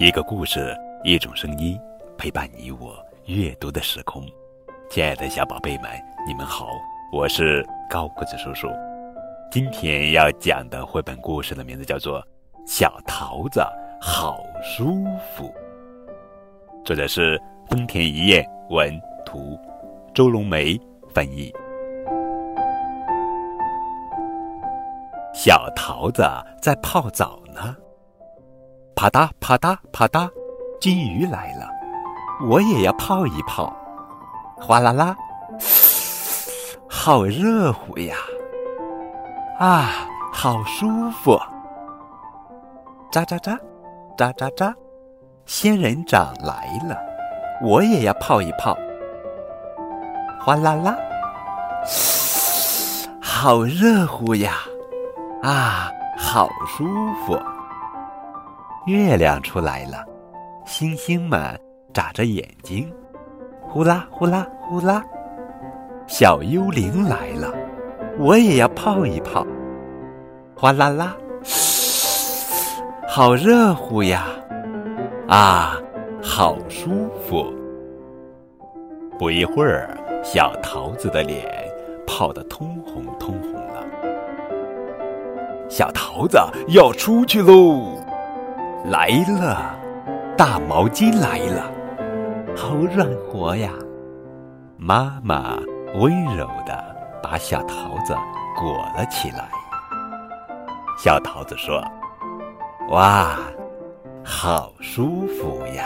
一个故事，一种声音，陪伴你我阅读的时空。亲爱的小宝贝们，你们好，我是高个子叔叔。今天要讲的绘本故事的名字叫做《小桃子好舒服》，作者是丰田一彦文图，周龙梅翻译。小桃子在泡澡呢。啪嗒啪嗒啪嗒，金鱼来了，我也要泡一泡。哗啦啦，好热乎呀！啊，好舒服。喳喳喳，喳喳喳，仙人掌来了，我也要泡一泡。哗啦啦，好热乎呀！啊，好舒服。月亮出来了，星星们眨着眼睛，呼啦呼啦呼啦。小幽灵来了，我也要泡一泡。哗啦啦，好热乎呀！啊，好舒服。不一会儿，小桃子的脸泡得通红通红了。小桃子要出去喽！来了，大毛巾来了，好暖和呀！妈妈温柔的把小桃子裹了起来。小桃子说：“哇，好舒服呀！”